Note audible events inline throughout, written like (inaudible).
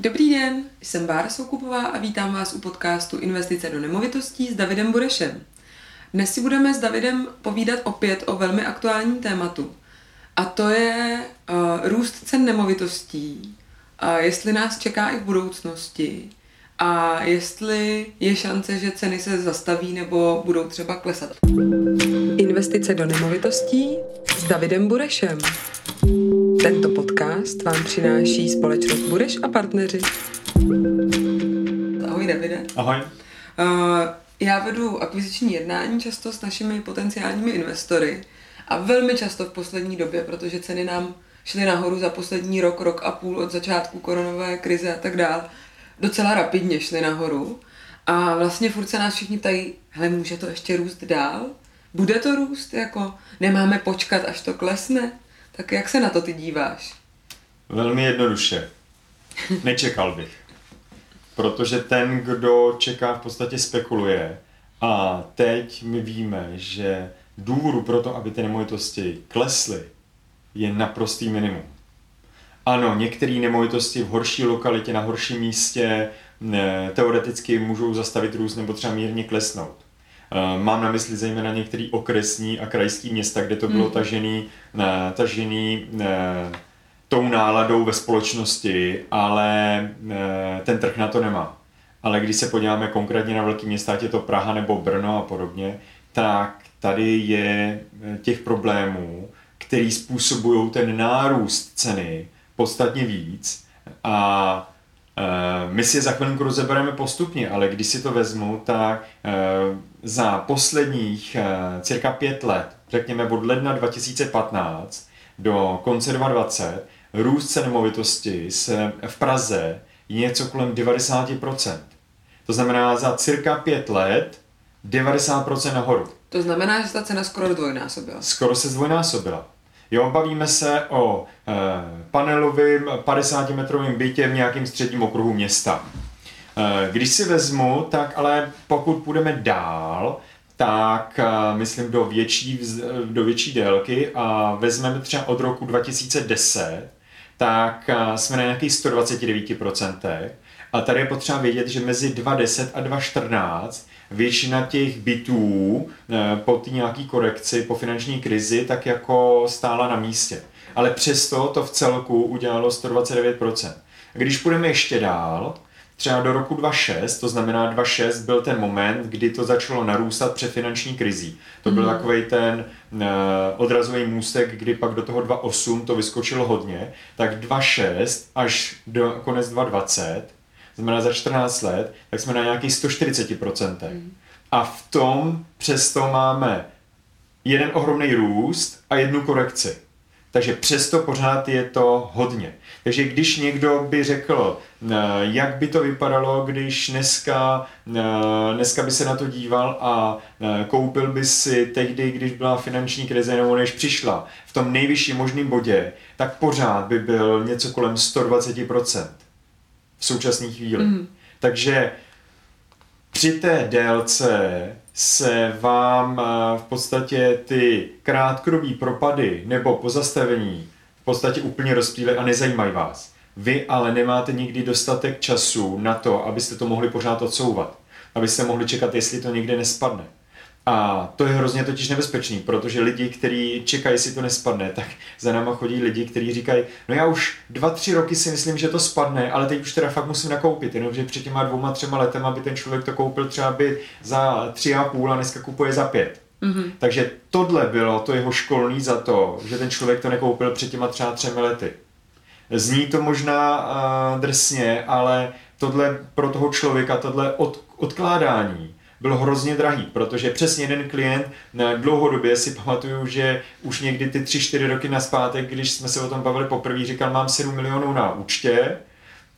Dobrý den, jsem Bára Soukupová a vítám vás u podcastu Investice do nemovitostí s Davidem Burešem. Dnes si budeme s Davidem povídat opět o velmi aktuálním tématu. A to je uh, růst cen nemovitostí, a jestli nás čeká i v budoucnosti a jestli je šance, že ceny se zastaví nebo budou třeba klesat. Investice do nemovitostí s Davidem Burešem. Tento podcast vám přináší společnost Bureš a partneři. Ahoj Davide. Ahoj. Uh, já vedu akviziční jednání často s našimi potenciálními investory a velmi často v poslední době, protože ceny nám šly nahoru za poslední rok, rok a půl od začátku koronové krize a tak dál, docela rapidně šly nahoru. A vlastně furt se nás všichni ptají, hele, může to ještě růst dál? Bude to růst? Jako nemáme počkat, až to klesne? Tak jak se na to ty díváš? Velmi jednoduše. Nečekal bych. Protože ten, kdo čeká, v podstatě spekuluje. A teď my víme, že důvodu pro to, aby ty nemovitosti klesly, je naprostý minimum. Ano, některé nemovitosti v horší lokalitě, na horším místě, ne, teoreticky můžou zastavit růst nebo třeba mírně klesnout. Eh, mám na mysli zejména některé okresní a krajské města, kde to bylo hmm. tažený, ne, tažený ne, tou náladou ve společnosti, ale ten trh na to nemá. Ale když se podíváme konkrétně na velké města, je to Praha nebo Brno a podobně, tak tady je eh, těch problémů, který způsobují ten nárůst ceny podstatně víc a my si je za chvilinku rozebereme postupně, ale když si to vezmu, tak e, za posledních e, cirka pět let, řekněme od ledna 2015 do konce 2020, růst cen nemovitosti se v Praze je něco kolem 90%. To znamená za cirka pět let 90% nahoru. To znamená, že ta cena skoro zdvojnásobila. Skoro se zdvojnásobila. Jo, bavíme se o e, panelovém 50-metrovém bytě v nějakém středním okruhu města. E, když si vezmu, tak ale pokud půjdeme dál, tak e, myslím do větší, do větší délky a vezmeme třeba od roku 2010, tak jsme na nějakých 129%. A tady je potřeba vědět, že mezi 2.10 a 2.14 většina těch bytů eh, po té nějaký korekci, po finanční krizi, tak jako stála na místě. Ale přesto to v celku udělalo 129%. A když půjdeme ještě dál, třeba do roku 2006, to znamená 2006 byl ten moment, kdy to začalo narůstat před finanční krizí. To byl mm. takový ten uh, odrazový můstek, kdy pak do toho 2008 to vyskočilo hodně, tak 2006 až do konec 2020 znamená za 14 let, tak jsme na nějakých 140%. Mm. A v tom přesto máme jeden ohromný růst a jednu korekci. Takže přesto pořád je to hodně. Takže když někdo by řekl, jak by to vypadalo, když dneska, dneska by se na to díval a koupil by si tehdy, když byla finanční krize nebo než přišla, v tom nejvyšším možném bodě, tak pořád by byl něco kolem 120% v současné chvíli. Mm. Takže při té délce se vám eh, v podstatě ty krátkodobý propady nebo pozastavení v podstatě úplně rozptýly a nezajímají vás. Vy ale nemáte nikdy dostatek času na to, abyste to mohli pořád odsouvat. Abyste mohli čekat, jestli to někde nespadne. A to je hrozně totiž nebezpečný, protože lidi, kteří čekají, jestli to nespadne, tak za náma chodí lidi, kteří říkají, no já už dva, tři roky si myslím, že to spadne, ale teď už teda fakt musím nakoupit, jenomže před těma dvouma, třema letem, aby ten člověk to koupil třeba by za tři a půl a dneska kupuje za pět. Mm-hmm. Takže tohle bylo to jeho školní za to, že ten člověk to nekoupil před těma třeba třemi lety. Zní to možná uh, drsně, ale tohle pro toho člověka, tohle od, odkládání byl hrozně drahý, protože přesně jeden klient na dlouhodobě si pamatuju, že už někdy ty 3-4 roky naspátek, když jsme se o tom bavili poprvé, říkal, mám 7 milionů na účtě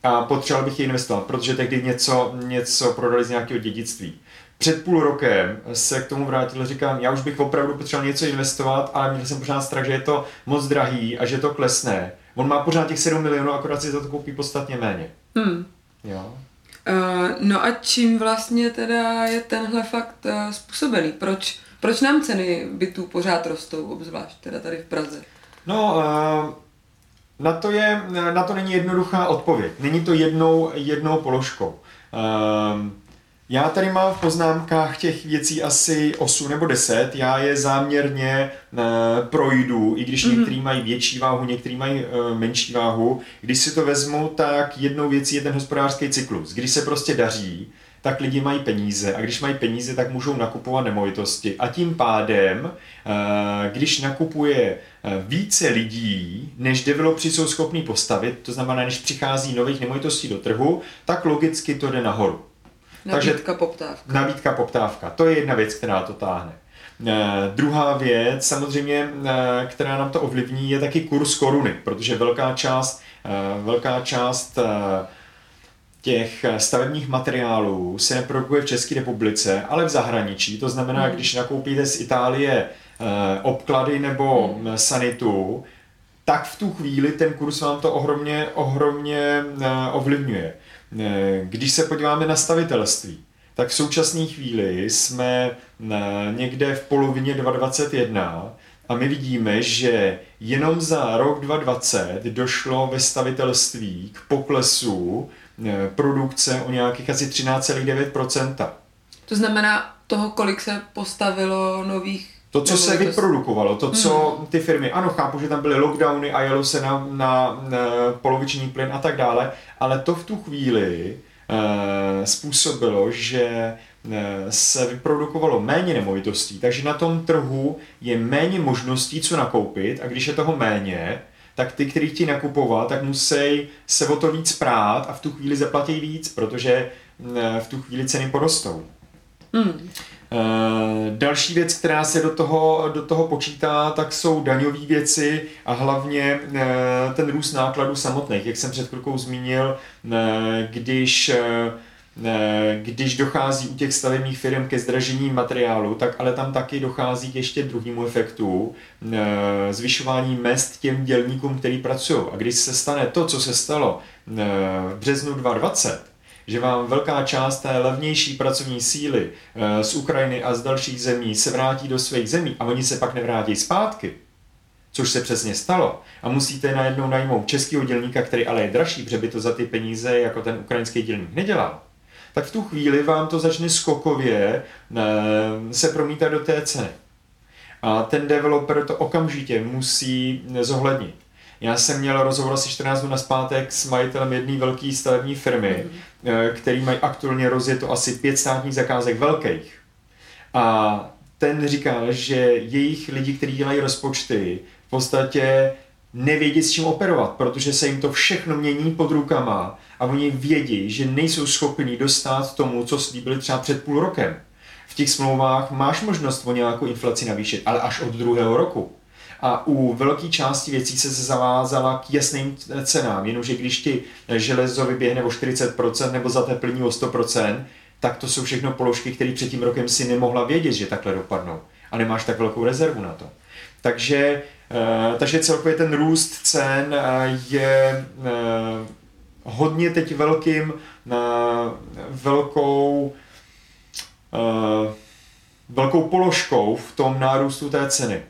a potřeboval bych je investovat, protože tehdy něco, něco prodali z nějakého dědictví. Před půl rokem se k tomu vrátil, říkám, já už bych opravdu potřeboval něco investovat, ale měl jsem pořád strach, že je to moc drahý a že to klesne. On má pořád těch 7 milionů, akorát si za to koupí podstatně méně. Hmm. Jo. Uh, no a čím vlastně teda je tenhle fakt uh, způsobený? Proč, proč nám ceny bytů pořád rostou, obzvlášť teda tady v Praze? No, uh, na to, je, na to není jednoduchá odpověď. Není to jednou, jednou položkou. Já tady mám v poznámkách těch věcí asi 8 nebo 10, já je záměrně uh, projdu, i když mm-hmm. některý mají větší váhu, některý mají uh, menší váhu. Když si to vezmu, tak jednou věcí je ten hospodářský cyklus. Když se prostě daří, tak lidi mají peníze a když mají peníze, tak můžou nakupovat nemovitosti. A tím pádem, eh, když nakupuje více lidí, než developři jsou schopní postavit, to znamená, než přichází nových nemovitostí do trhu, tak logicky to jde nahoru. Nabídka, Takže, poptávka. Nabídka, poptávka. To je jedna věc, která to táhne. Uh, druhá věc, samozřejmě, uh, která nám to ovlivní, je taky kurz koruny, protože velká část, uh, velká část těch stavebních materiálů se neprodukuje v České republice, ale v zahraničí. To znamená, hmm. když nakoupíte z Itálie obklady nebo hmm. sanitu, tak v tu chvíli ten kurz vám to ohromně, ohromně ovlivňuje. Eh, když se podíváme na stavitelství, tak v současné chvíli jsme někde v polovině 2021 a my vidíme, že jenom za rok 2020 došlo ve stavitelství k poklesu eh, produkce o nějakých asi 13,9%. To znamená toho, kolik se postavilo nových to, co se vyprodukovalo, to, co hmm. ty firmy, ano, chápu, že tam byly lockdowny a jelo se na, na, na poloviční plyn a tak dále, ale to v tu chvíli e, způsobilo, že e, se vyprodukovalo méně nemovitostí, takže na tom trhu je méně možností, co nakoupit a když je toho méně, tak ty, kteří chtějí nakupovat, tak musí se o to víc prát a v tu chvíli zaplatí víc, protože e, v tu chvíli ceny porostou. Hmm. Eh, další věc, která se do toho, do toho počítá, tak jsou daňové věci a hlavně eh, ten růst nákladů samotných. Jak jsem před chvilkou zmínil, eh, když když dochází u těch stavebních firm ke zdražení materiálu, tak ale tam taky dochází k ještě druhému efektu, zvyšování mest těm dělníkům, který pracují. A když se stane to, co se stalo v březnu 2020, že vám velká část té levnější pracovní síly eh, z Ukrajiny a z dalších zemí se vrátí do svých zemí a oni se pak nevrátí zpátky, což se přesně stalo. A musíte najednou najmout českého dělníka, který ale je dražší, protože by to za ty peníze jako ten ukrajinský dělník nedělal. Tak v tu chvíli vám to začne skokově eh, se promítat do té ceny. A ten developer to okamžitě musí zohlednit. Já jsem měl rozhovor asi 14 dnů na zpátek s majitelem jedné velké stavební firmy, mm-hmm. Který mají aktuálně rozjeto asi pět státních zakázek velkých. A ten říkal, že jejich lidi, kteří dělají rozpočty, v podstatě nevědí s čím operovat, protože se jim to všechno mění pod rukama a oni vědí, že nejsou schopni dostat tomu, co slíbili třeba před půl rokem. V těch smlouvách máš možnost o nějakou inflaci navýšit, ale až od druhého roku a u velké části věcí se zavázala k jasným cenám, jenomže když ti železo vyběhne o 40% nebo zateplení o 100%, tak to jsou všechno položky, které před tím rokem si nemohla vědět, že takhle dopadnou. A nemáš tak velkou rezervu na to. Takže, eh, takže celkově ten růst cen eh, je eh, hodně teď velkým, velkou, velkou položkou v tom nárůstu té ceny.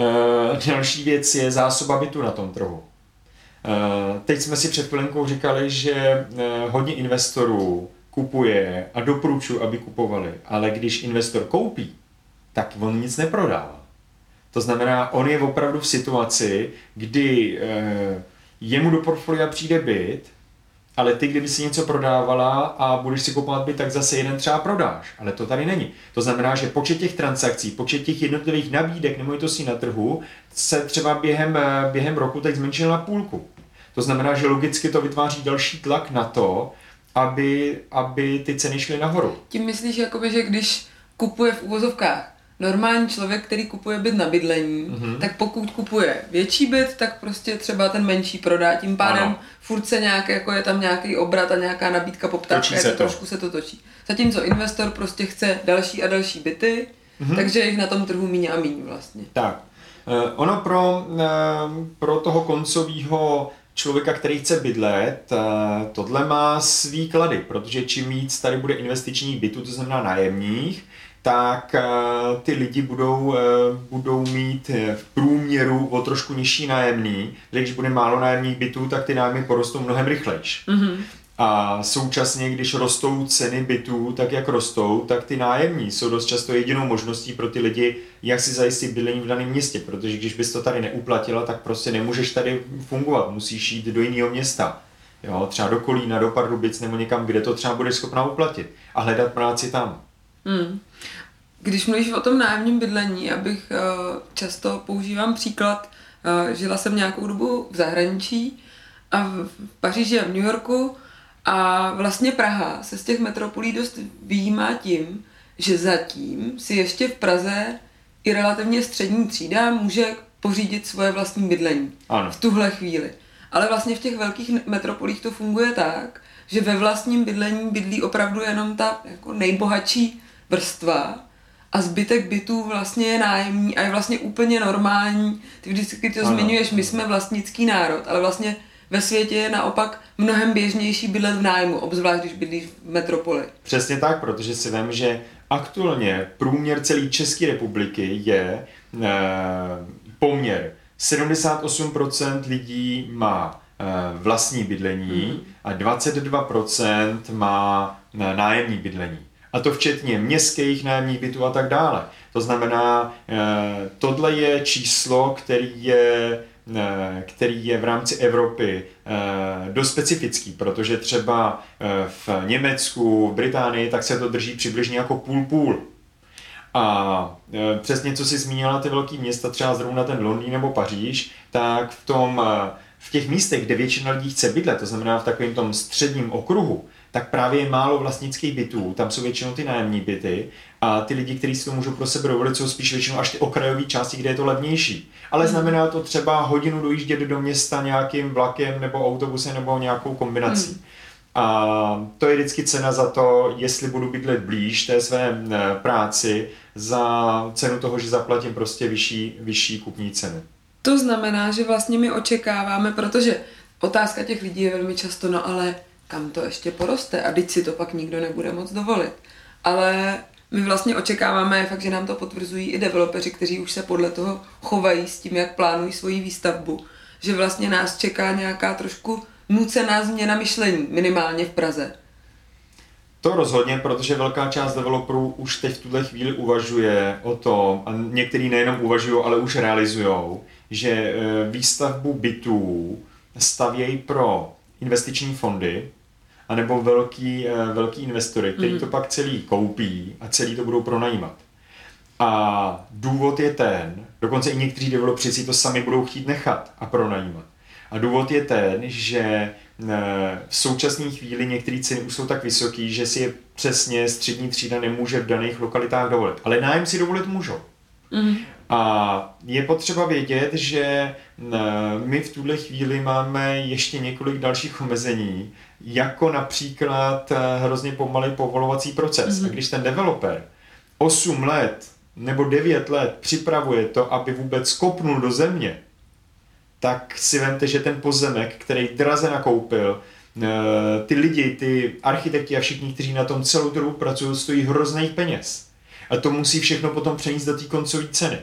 Uh, další věc je zásoba bytu na tom trhu. Uh, teď jsme si před chvilinkou říkali, že uh, hodně investorů kupuje a doporučuji, aby kupovali, ale když investor koupí, tak on nic neprodává. To znamená, on je opravdu v situaci, kdy jemu do portfolia přijde byt, ale ty, kdyby si něco prodávala a budeš si kupovat byt, tak zase jeden třeba prodáš. Ale to tady není. To znamená, že počet těch transakcí, počet těch jednotlivých nabídek nemovitostí na trhu se třeba během, eh, během roku teď zmenšil na půlku. To znamená, že logicky to vytváří další tlak na to, aby, aby ty ceny šly nahoru. Tím myslíš, jakoby, že když kupuje v uvozovkách normální člověk, který kupuje byt na bydlení, mm-hmm. tak pokud kupuje větší byt, tak prostě třeba ten menší prodá. Tím pádem ano. furt se nějak, jako je tam nějaký obrat a nějaká nabídka, poptávka, se to. trošku se to točí. Zatímco investor prostě chce další a další byty, mm-hmm. takže jich na tom trhu míň a míň vlastně. Tak. Uh, ono pro, uh, pro toho koncového člověka, který chce bydlet, uh, tohle má svý klady, protože čím víc tady bude investičních bytů, to znamená nájemních, tak eh, ty lidi budou, eh, budou mít eh, v průměru o trošku nižší nájemný, když bude málo nájemních bytů, tak ty nájmy porostou mnohem rychlejš. Mm-hmm. A současně, když rostou ceny bytů, tak jak rostou, tak ty nájemní jsou dost často jedinou možností pro ty lidi, jak si zajistit bydlení v daném městě, protože když bys to tady neuplatila, tak prostě nemůžeš tady fungovat, musíš jít do jiného města. Jo, třeba do Kolína, do Pardubic nebo někam, kde to třeba budeš schopná uplatit a hledat práci tam. Hmm. Když mluvíš o tom nájemním bydlení, abych uh, často používám příklad, uh, žila jsem nějakou dobu v zahraničí a v Paříži a v New Yorku a vlastně Praha se z těch metropolí dost výjímá tím, že zatím si ještě v Praze i relativně střední třída může pořídit svoje vlastní bydlení. Ano. V tuhle chvíli. Ale vlastně v těch velkých metropolích to funguje tak, že ve vlastním bydlení bydlí opravdu jenom ta jako nejbohatší vrstva a zbytek bytů vlastně je nájemní a je vlastně úplně normální. Ty vždycky to ano. zmiňuješ, my jsme vlastnický národ, ale vlastně ve světě je naopak mnohem běžnější bydlet v nájmu, obzvlášť když bydlíš v metropoli. Přesně tak, protože si vím, že aktuálně průměr celé České republiky je e, poměr 78% lidí má e, vlastní bydlení mm. a 22% má e, nájemní bydlení. A to včetně městských nájemních bytů a tak dále. To znamená, tohle je číslo, který je Eh, který je v rámci Evropy eh, dost specifický, protože třeba eh, v Německu, v Británii, tak se to drží přibližně jako půl-půl. A přesně co si zmínila ty velké města, třeba zrovna ten Londýn nebo Paříž, tak v tom v těch místech, kde většina lidí chce bydlet, to znamená v takovém tom středním okruhu, tak právě je málo vlastnických bytů, tam jsou většinou ty nájemní byty a ty lidi, kteří si to můžou pro sebe dovolit, jsou spíš většinou až ty okrajové části, kde je to levnější. Ale hmm. znamená to třeba hodinu dojíždět do města nějakým vlakem nebo autobusem nebo nějakou kombinací. Hmm. A to je vždycky cena za to, jestli budu bydlet blíž té své eh, práci, za cenu toho, že zaplatím prostě vyšší, vyšší kupní ceny. To znamená, že vlastně my očekáváme, protože otázka těch lidí je velmi často, no ale kam to ještě poroste a teď si to pak nikdo nebude moc dovolit. Ale my vlastně očekáváme fakt, že nám to potvrzují i developeři, kteří už se podle toho chovají s tím, jak plánují svoji výstavbu, že vlastně nás čeká nějaká trošku nucená změna myšlení, minimálně v Praze. To rozhodně, protože velká část developerů už teď v tuhle chvíli uvažuje o tom, a některý nejenom uvažují, ale už realizují, že e, výstavbu bytů stavějí pro investiční fondy, anebo velký, eh, velký investory, kteří mm. to pak celý koupí a celý to budou pronajímat. A důvod je ten, dokonce i někteří developři si to sami budou chtít nechat a pronajímat. A důvod je ten, že eh, v současné chvíli některé ceny už jsou tak vysoké, že si je přesně střední třída nemůže v daných lokalitách dovolit. Ale nájem si dovolit můžou. Mm. A je potřeba vědět, že eh, my v tuhle chvíli máme ještě několik dalších omezení, jako například eh, hrozně pomalý povolovací proces. Mm-hmm. A když ten developer 8 let nebo 9 let připravuje to, aby vůbec kopnul do země, tak si vemte, že ten pozemek, který draze nakoupil, eh, ty lidi, ty architekti a všichni, kteří na tom celou dobu pracují, stojí hrozných peněz. A to musí všechno potom přenést do té koncové ceny.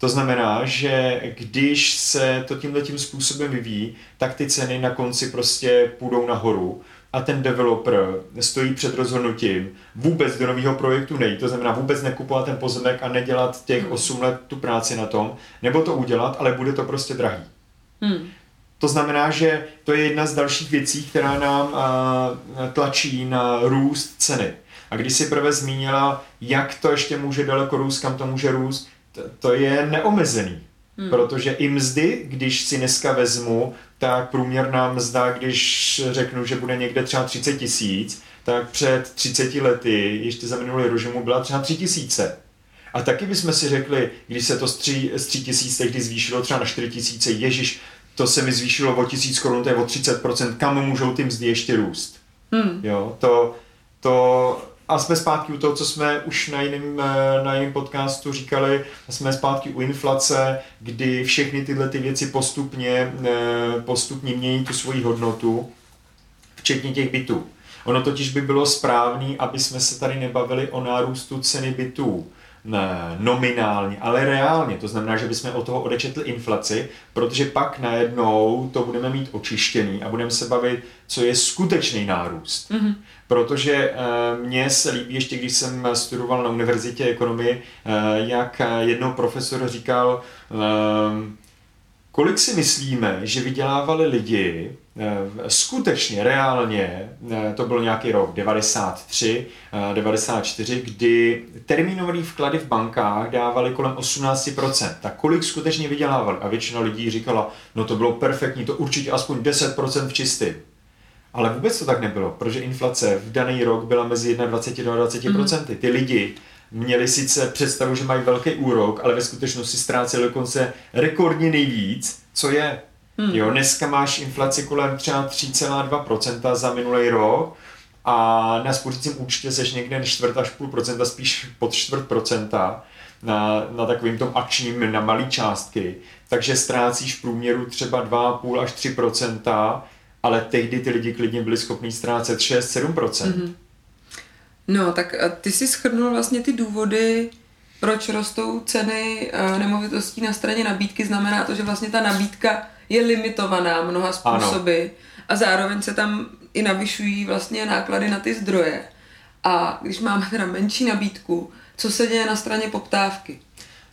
To znamená, že když se to tímhle tím způsobem vyvíjí, tak ty ceny na konci prostě půjdou nahoru a ten developer stojí před rozhodnutím vůbec do nového projektu nejít, to znamená vůbec nekupovat ten pozemek a nedělat těch 8 hmm. let tu práci na tom, nebo to udělat, ale bude to prostě drahý. Hmm. To znamená, že to je jedna z dalších věcí, která nám a, tlačí na růst ceny. A když si prvé zmínila, jak to ještě může daleko růst, kam to může růst, to, to je neomezený. Hmm. Protože i mzdy, když si dneska vezmu, tak průměrná mzda, když řeknu, že bude někde třeba 30 tisíc, tak před 30 lety, ještě za minulý režimu, byla třeba 3 tisíce. A taky bychom si řekli, když se to z 3, z 3 tisíc tehdy zvýšilo třeba na 4 tisíce, ježiš, to se mi zvýšilo o tisíc korun, to je o 30%, kam můžou ty mzdy ještě růst. Hmm. Jo, to, to a jsme zpátky u toho, co jsme už na jiném, eh, na jiném podcastu říkali, jsme zpátky u inflace, kdy všechny tyhle ty věci postupně, eh, postupně mění tu svoji hodnotu, včetně těch bytů. Ono totiž by bylo správný, aby jsme se tady nebavili o nárůstu ceny bytů nominálně, ale reálně. To znamená, že bychom od toho odečetli inflaci, protože pak najednou to budeme mít očištěný a budeme se bavit, co je skutečný nárůst. Mm-hmm. Protože e, mně se líbí, ještě když jsem studoval na univerzitě ekonomii, e, jak jednou profesor říkal, e, kolik si myslíme, že vydělávali lidi Eh, skutečně, reálně, eh, to byl nějaký rok 93, 94, eh, kdy termínové vklady v bankách dávaly kolem 18%. Tak kolik skutečně vydělávali? A většina lidí říkala, no to bylo perfektní, to určitě aspoň 10% v čistý. Ale vůbec to tak nebylo, protože inflace v daný rok byla mezi 21 a 20%. Mm. Ty lidi měli sice představu, že mají velký úrok, ale ve skutečnosti ztráceli dokonce rekordně nejvíc, co je Hmm. Jo, dneska máš inflaci kolem třeba 3,2% za minulý rok a na spořícím účtě seš někde čtvrt až půl procenta, spíš pod čtvrt procenta na, na takovým tom akčním, na malé částky. Takže ztrácíš v průměru třeba 2,5 až 3% ale tehdy ty lidi klidně byli schopni ztrácet 6-7 mm-hmm. No, tak ty si schrnul vlastně ty důvody, proč rostou ceny eh, nemovitostí na straně nabídky. Znamená to, že vlastně ta nabídka je limitovaná mnoha způsoby ano. a zároveň se tam i navyšují vlastně náklady na ty zdroje. A když máme teda menší nabídku, co se děje na straně poptávky?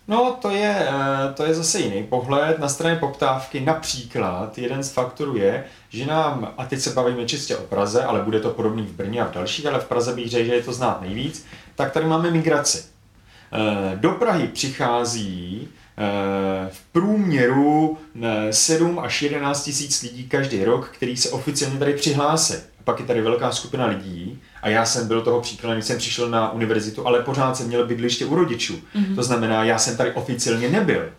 No, to je, eh, to je zase jiný pohled. Na straně poptávky například jeden z faktorů je, že nám, a teď se bavíme čistě o Praze, ale bude to podobný v Brně a v dalších, ale v Praze bych řekl, že je to znát nejvíc, tak tady máme migraci. Eh, do Prahy přichází Eh, v průměru 7 eh, až 11 tisíc lidí každý rok, který se oficiálně tady přihlásí. Pak je tady velká skupina lidí, a já jsem byl toho příkladem, když jsem přišel na univerzitu, ale pořád jsem měl bydliště u rodičů. Mm-hmm. To znamená, já jsem tady oficiálně nebyl.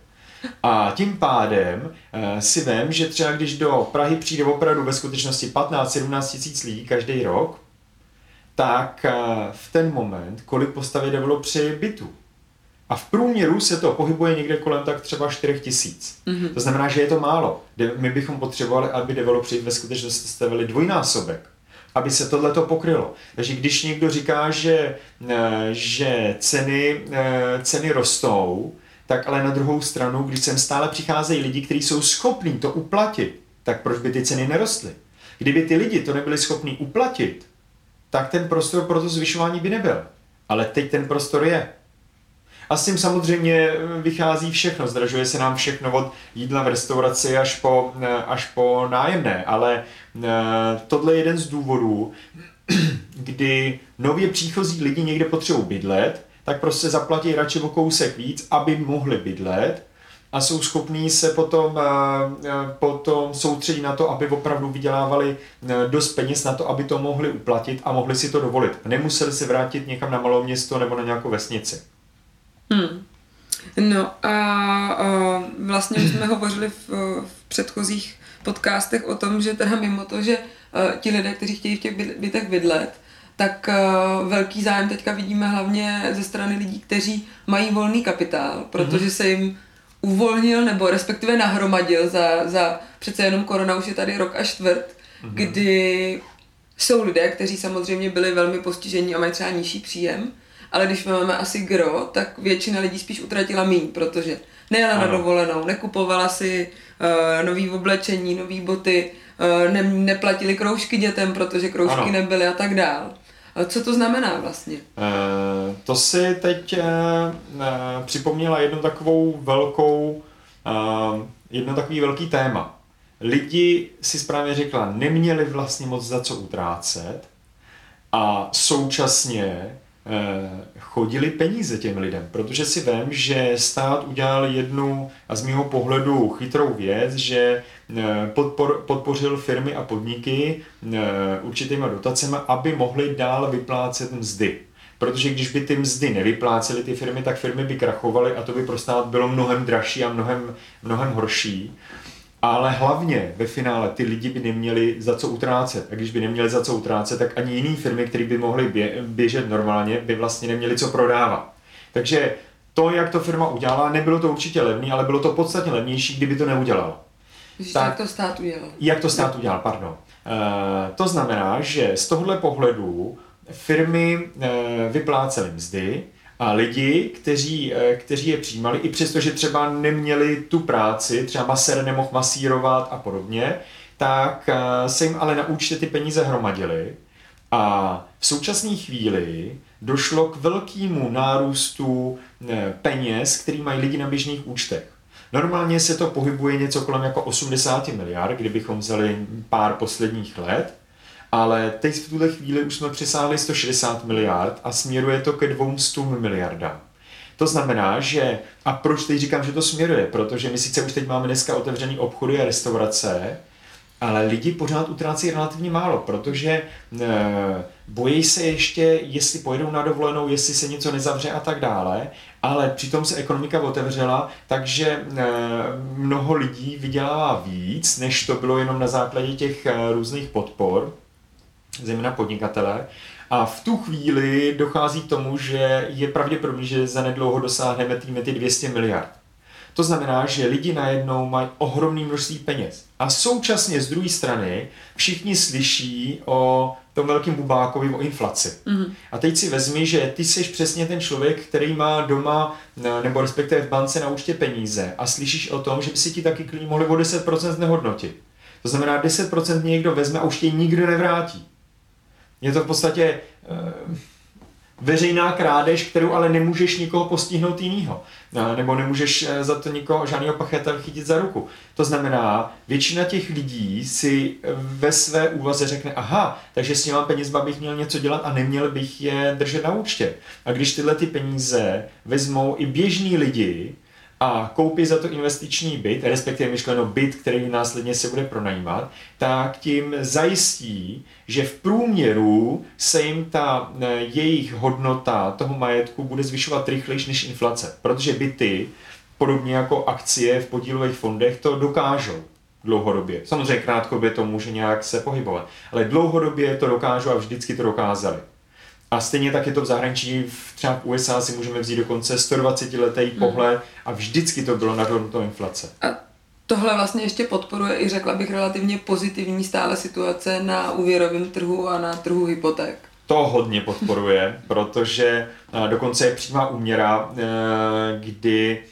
A tím pádem uh, si vím, že třeba když do Prahy přijde opravdu ve skutečnosti 15-17 tisíc lidí každý rok, tak uh, v ten moment, kolik postaví developři bytu? A v průměru se to pohybuje někde kolem tak třeba 4 tisíc. Mm-hmm. To znamená, že je to málo. My bychom potřebovali, aby developři ve skutečnosti stavili dvojnásobek, aby se tohle to pokrylo. Takže když někdo říká, že, eh, že ceny, eh, ceny rostou, tak ale na druhou stranu, když sem stále přicházejí lidi, kteří jsou schopní to uplatit, tak proč by ty ceny nerostly? Kdyby ty lidi to nebyli schopní uplatit, tak ten prostor pro to zvyšování by nebyl. Ale teď ten prostor je. A s tím samozřejmě eh, vychází všechno, zdražuje se nám všechno od jídla v restauraci až po, eh, až po nájemné, ale eh, tohle je jeden z důvodů, (clears throat) kdy nově příchozí lidi někde potřebují bydlet, tak prostě zaplatí radši o kousek víc, aby mohli bydlet a jsou schopní se potom, potom soustředit na to, aby opravdu vydělávali dost peněz na to, aby to mohli uplatit a mohli si to dovolit. Nemuseli se vrátit někam na malou město nebo na nějakou vesnici. Hmm. No a, vlastně už jsme hovořili v, v předchozích podcastech o tom, že teda mimo to, že uh, ti lidé, kteří chtějí v těch bytech bydlet, tak uh, velký zájem teďka vidíme hlavně ze strany lidí, kteří mají volný kapitál, protože mm-hmm. se jim uvolnil nebo respektive nahromadil za, za přece jenom korona už je tady rok a čtvrt, mm-hmm. kdy jsou lidé, kteří samozřejmě byli velmi postižení a mají třeba nižší příjem, ale když máme asi gro, tak většina lidí spíš utratila míň, protože nejela ano. na dovolenou, nekupovala si uh, nový oblečení, nový boty, uh, ne, neplatili kroužky dětem, protože kroužky ano. nebyly a tak dál. Co to znamená vlastně? Uh, to si teď uh, uh, připomněla jednu takovou velkou, uh, jedno takový velký téma. Lidi si správně řekla, neměli vlastně moc za co utrácet a současně chodili peníze těm lidem, protože si vím, že stát udělal jednu a z mého pohledu chytrou věc, že eh, podpor, podpořil firmy a podniky eh, určitýma dotacemi, aby mohly dál vyplácet mzdy. Protože když by ty mzdy nevyplácely ty firmy, tak firmy by krachovaly a to by pro stát bylo mnohem dražší a mnohem, mnohem horší. Ale hlavně ve finále ty lidi by neměli za co utrácet. A když by neměli za co utrácet, tak ani jiné firmy, které by mohly běžet normálně, by vlastně neměli co prodávat. Takže to, jak to firma udělala, nebylo to určitě levný, ale bylo to podstatně levnější, kdyby to neudělala. tak, jak to stát udělal. Jak to stát udělal, pardon. To znamená, že z tohohle pohledu firmy vyplácely mzdy, a lidi, kteří, kteří je přijímali, i přesto, že třeba neměli tu práci, třeba masér nemohl masírovat a podobně, tak se jim ale na účtě ty peníze hromadily. A v současné chvíli došlo k velkému nárůstu eh, peněz, který mají lidi na běžných účtech. Normálně se to pohybuje něco kolem jako 80 miliard, kdybychom vzali pár posledních let, ale teď v tuhle chvíli už jsme přesáhli 160 miliard a směruje to ke 200 miliardám. To znamená, že, a proč teď říkám, že to směruje, protože my sice už teď máme dneska otevřený obchody a restaurace, ale lidi pořád utrácí relativně málo, protože e, bojí se ještě, jestli pojedou na dovolenou, jestli se něco nezavře a tak dále, ale přitom se ekonomika otevřela, takže e, mnoho lidí vydělává víc, než to bylo jenom na základě těch e, různých podpor, zejména podnikatele. A v tu chvíli dochází k tomu, že je pravděpodobné, že zanedlouho dosáhneme týmy ty 200 miliard. To znamená, že lidi najednou mají ohromné množství peněz. A současně z druhé strany všichni slyší o tom velkým bubákovi o inflaci. Mm-hmm. A teď si vezmi, že ty jsi přesně ten člověk, který má doma nebo respektive v bance na účtě peníze a slyšíš o tom, že by si ti taky klidně mohli o 10% znehodnotit. To znamená, 10% někdo vezme a už tě nikdo nevrátí. Je to v podstatě... Uh, veřejná krádež, kterou ale nemůžeš nikoho postihnout jinýho. Nebo nemůžeš eh, za to nikoho, žádného pachatele chytit za ruku. To znamená, většina těch lidí si eh, ve své úvaze řekne, aha, takže s těma penězma bych měl něco dělat a neměl bych je držet na účtě. A když tyhle ty peníze vezmou i běžní lidi, a koupí za to investiční byt, respektive myšleno byt, který následně se bude pronajímat, tak tím zajistí, že v průměru se jim ta eh, jejich hodnota toho majetku bude zvyšovat rychlejší než inflace, protože byty, podobně jako akcie v podílových fondech, to dokážou dlouhodobě. Samozřejmě krátkodobě to může nějak se pohybovat, ale dlouhodobě to dokážou a vždycky to dokázali. A stejně tak je to v zahraničí, v třeba v USA si můžeme vzít dokonce 120 letý hmm. pohled a vždycky to bylo nad hodnotou inflace. A tohle vlastně ještě podporuje i řekla bych relativně pozitivní stále situace na úvěrovém trhu a na trhu hypoték. To hodně podporuje, (laughs) protože dokonce je přímá úměra, e, kdy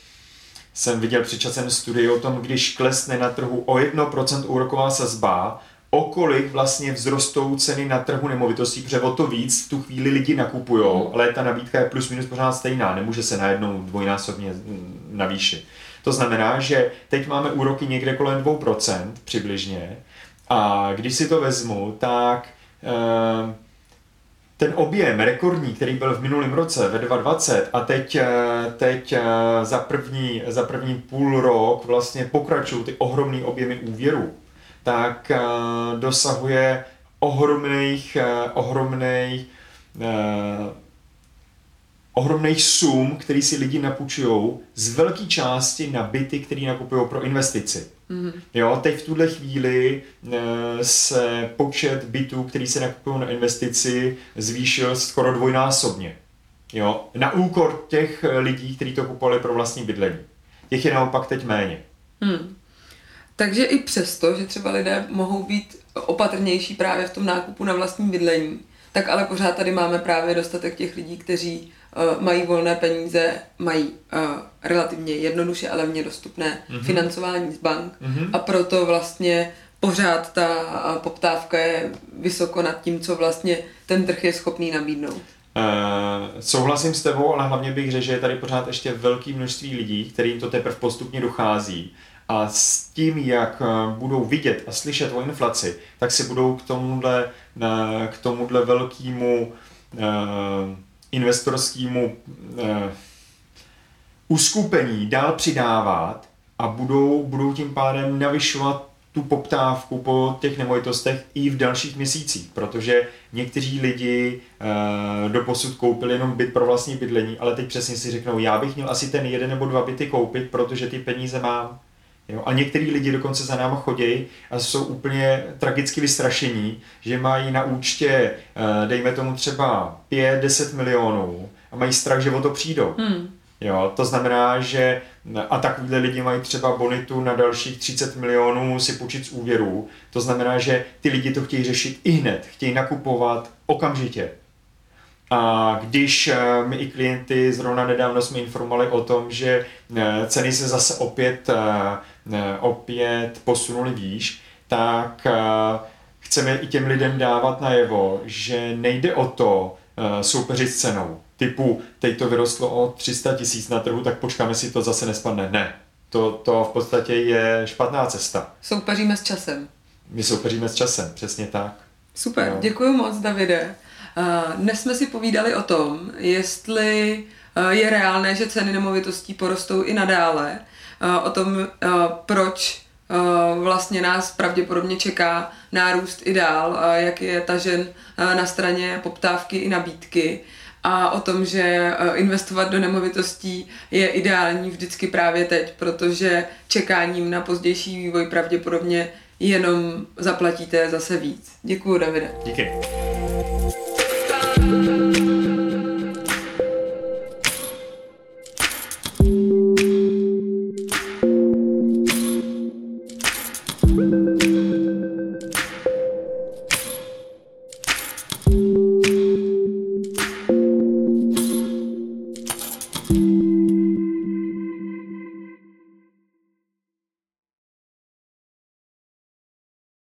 jsem viděl před časem studii o tom, když klesne na trhu o 1% úroková sazba, kolik vlastně vzrostou ceny na trhu nemovitostí, protože o to víc v tu chvíli lidi nakupují, mm. ale ta nabídka je plus minus pořád stejná, nemůže se najednou dvojnásobně navýšit. To znamená, že teď máme úroky někde kolem 2% přibližně a když si to vezmu, tak eh, ten objem rekordní, který byl v minulém roce ve 2020 a teď, eh, teď eh, za, první, za první půl rok vlastně pokračují ty ohromné objemy úvěrů, tak uh, dosahuje ohromných, ohromných, uh, ohromných sum, který si lidi napůjčují z velké části na byty, které nakupují pro investici. Mm-hmm. Jo, teď v tuhle chvíli se počet bytů, který se nakupují na investici, zvýšil skoro dvojnásobně. Jo, na úkor těch lidí, kteří to kupovali pro vlastní bydlení. Těch je naopak teď méně. Mm. Takže i přesto, že třeba lidé mohou být opatrnější právě v tom nákupu na vlastní bydlení, tak ale pořád tady máme právě dostatek těch lidí, kteří uh, mají volné peníze, mají uh, relativně jednoduše a levně dostupné mm-hmm. financování z bank mm-hmm. a proto vlastně pořád ta uh, poptávka je vysoko nad tím, co vlastně ten trh je schopný nabídnout. Uh, souhlasím s tebou, ale hlavně bych řekl, že je tady pořád ještě velké množství lidí, kterým to teprve postupně dochází a s tím, jak eh, budou vidět a slyšet o inflaci, tak si budou k tomuhle, eh, k tomuhle velkému eh, investorskému uskupení dál přidávat a budou, budou tím pádem navyšovat tu poptávku po těch nemovitostech i v dalších měsících, protože někteří lidi e, do posud koupili jenom byt pro vlastní bydlení, ale teď přesně si řeknou, já bych měl asi ten jeden nebo dva byty koupit, protože ty peníze mám. Jo? A některý lidi dokonce za náma chodí a jsou úplně tragicky vystrašení, že mají na účtě, eh, dejme tomu třeba 5-10 milionů a mají strach, že o to přijdou. Hmm. Jo, to znamená, že a takovýhle lidi mají třeba bonitu na dalších 30 milionů si půjčit z úvěrů. To znamená, že ty lidi to chtějí řešit i hned, chtějí nakupovat okamžitě. A když eh, my i klienty, zrovna nedávno jsme informovali o tom, že eh, ceny se zase opět, eh, opět posunuly výš, tak chceme i těm lidem dávat najevo, že nejde o to soupeřit s cenou. Typu, teď to vyrostlo o 300 tisíc na trhu, tak počkáme si to zase nespadne. Ne, to, to v podstatě je špatná cesta. Soupeříme s časem. My soupeříme s časem, přesně tak. Super, no. děkuji moc, Davide. Dnes jsme si povídali o tom, jestli je reálné, že ceny nemovitostí porostou i nadále, o tom, proč vlastně nás pravděpodobně čeká nárůst i dál, jak je tažen na straně poptávky i nabídky a o tom, že investovat do nemovitostí je ideální vždycky právě teď, protože čekáním na pozdější vývoj pravděpodobně jenom zaplatíte zase víc. Děkuji, Davide. Díky.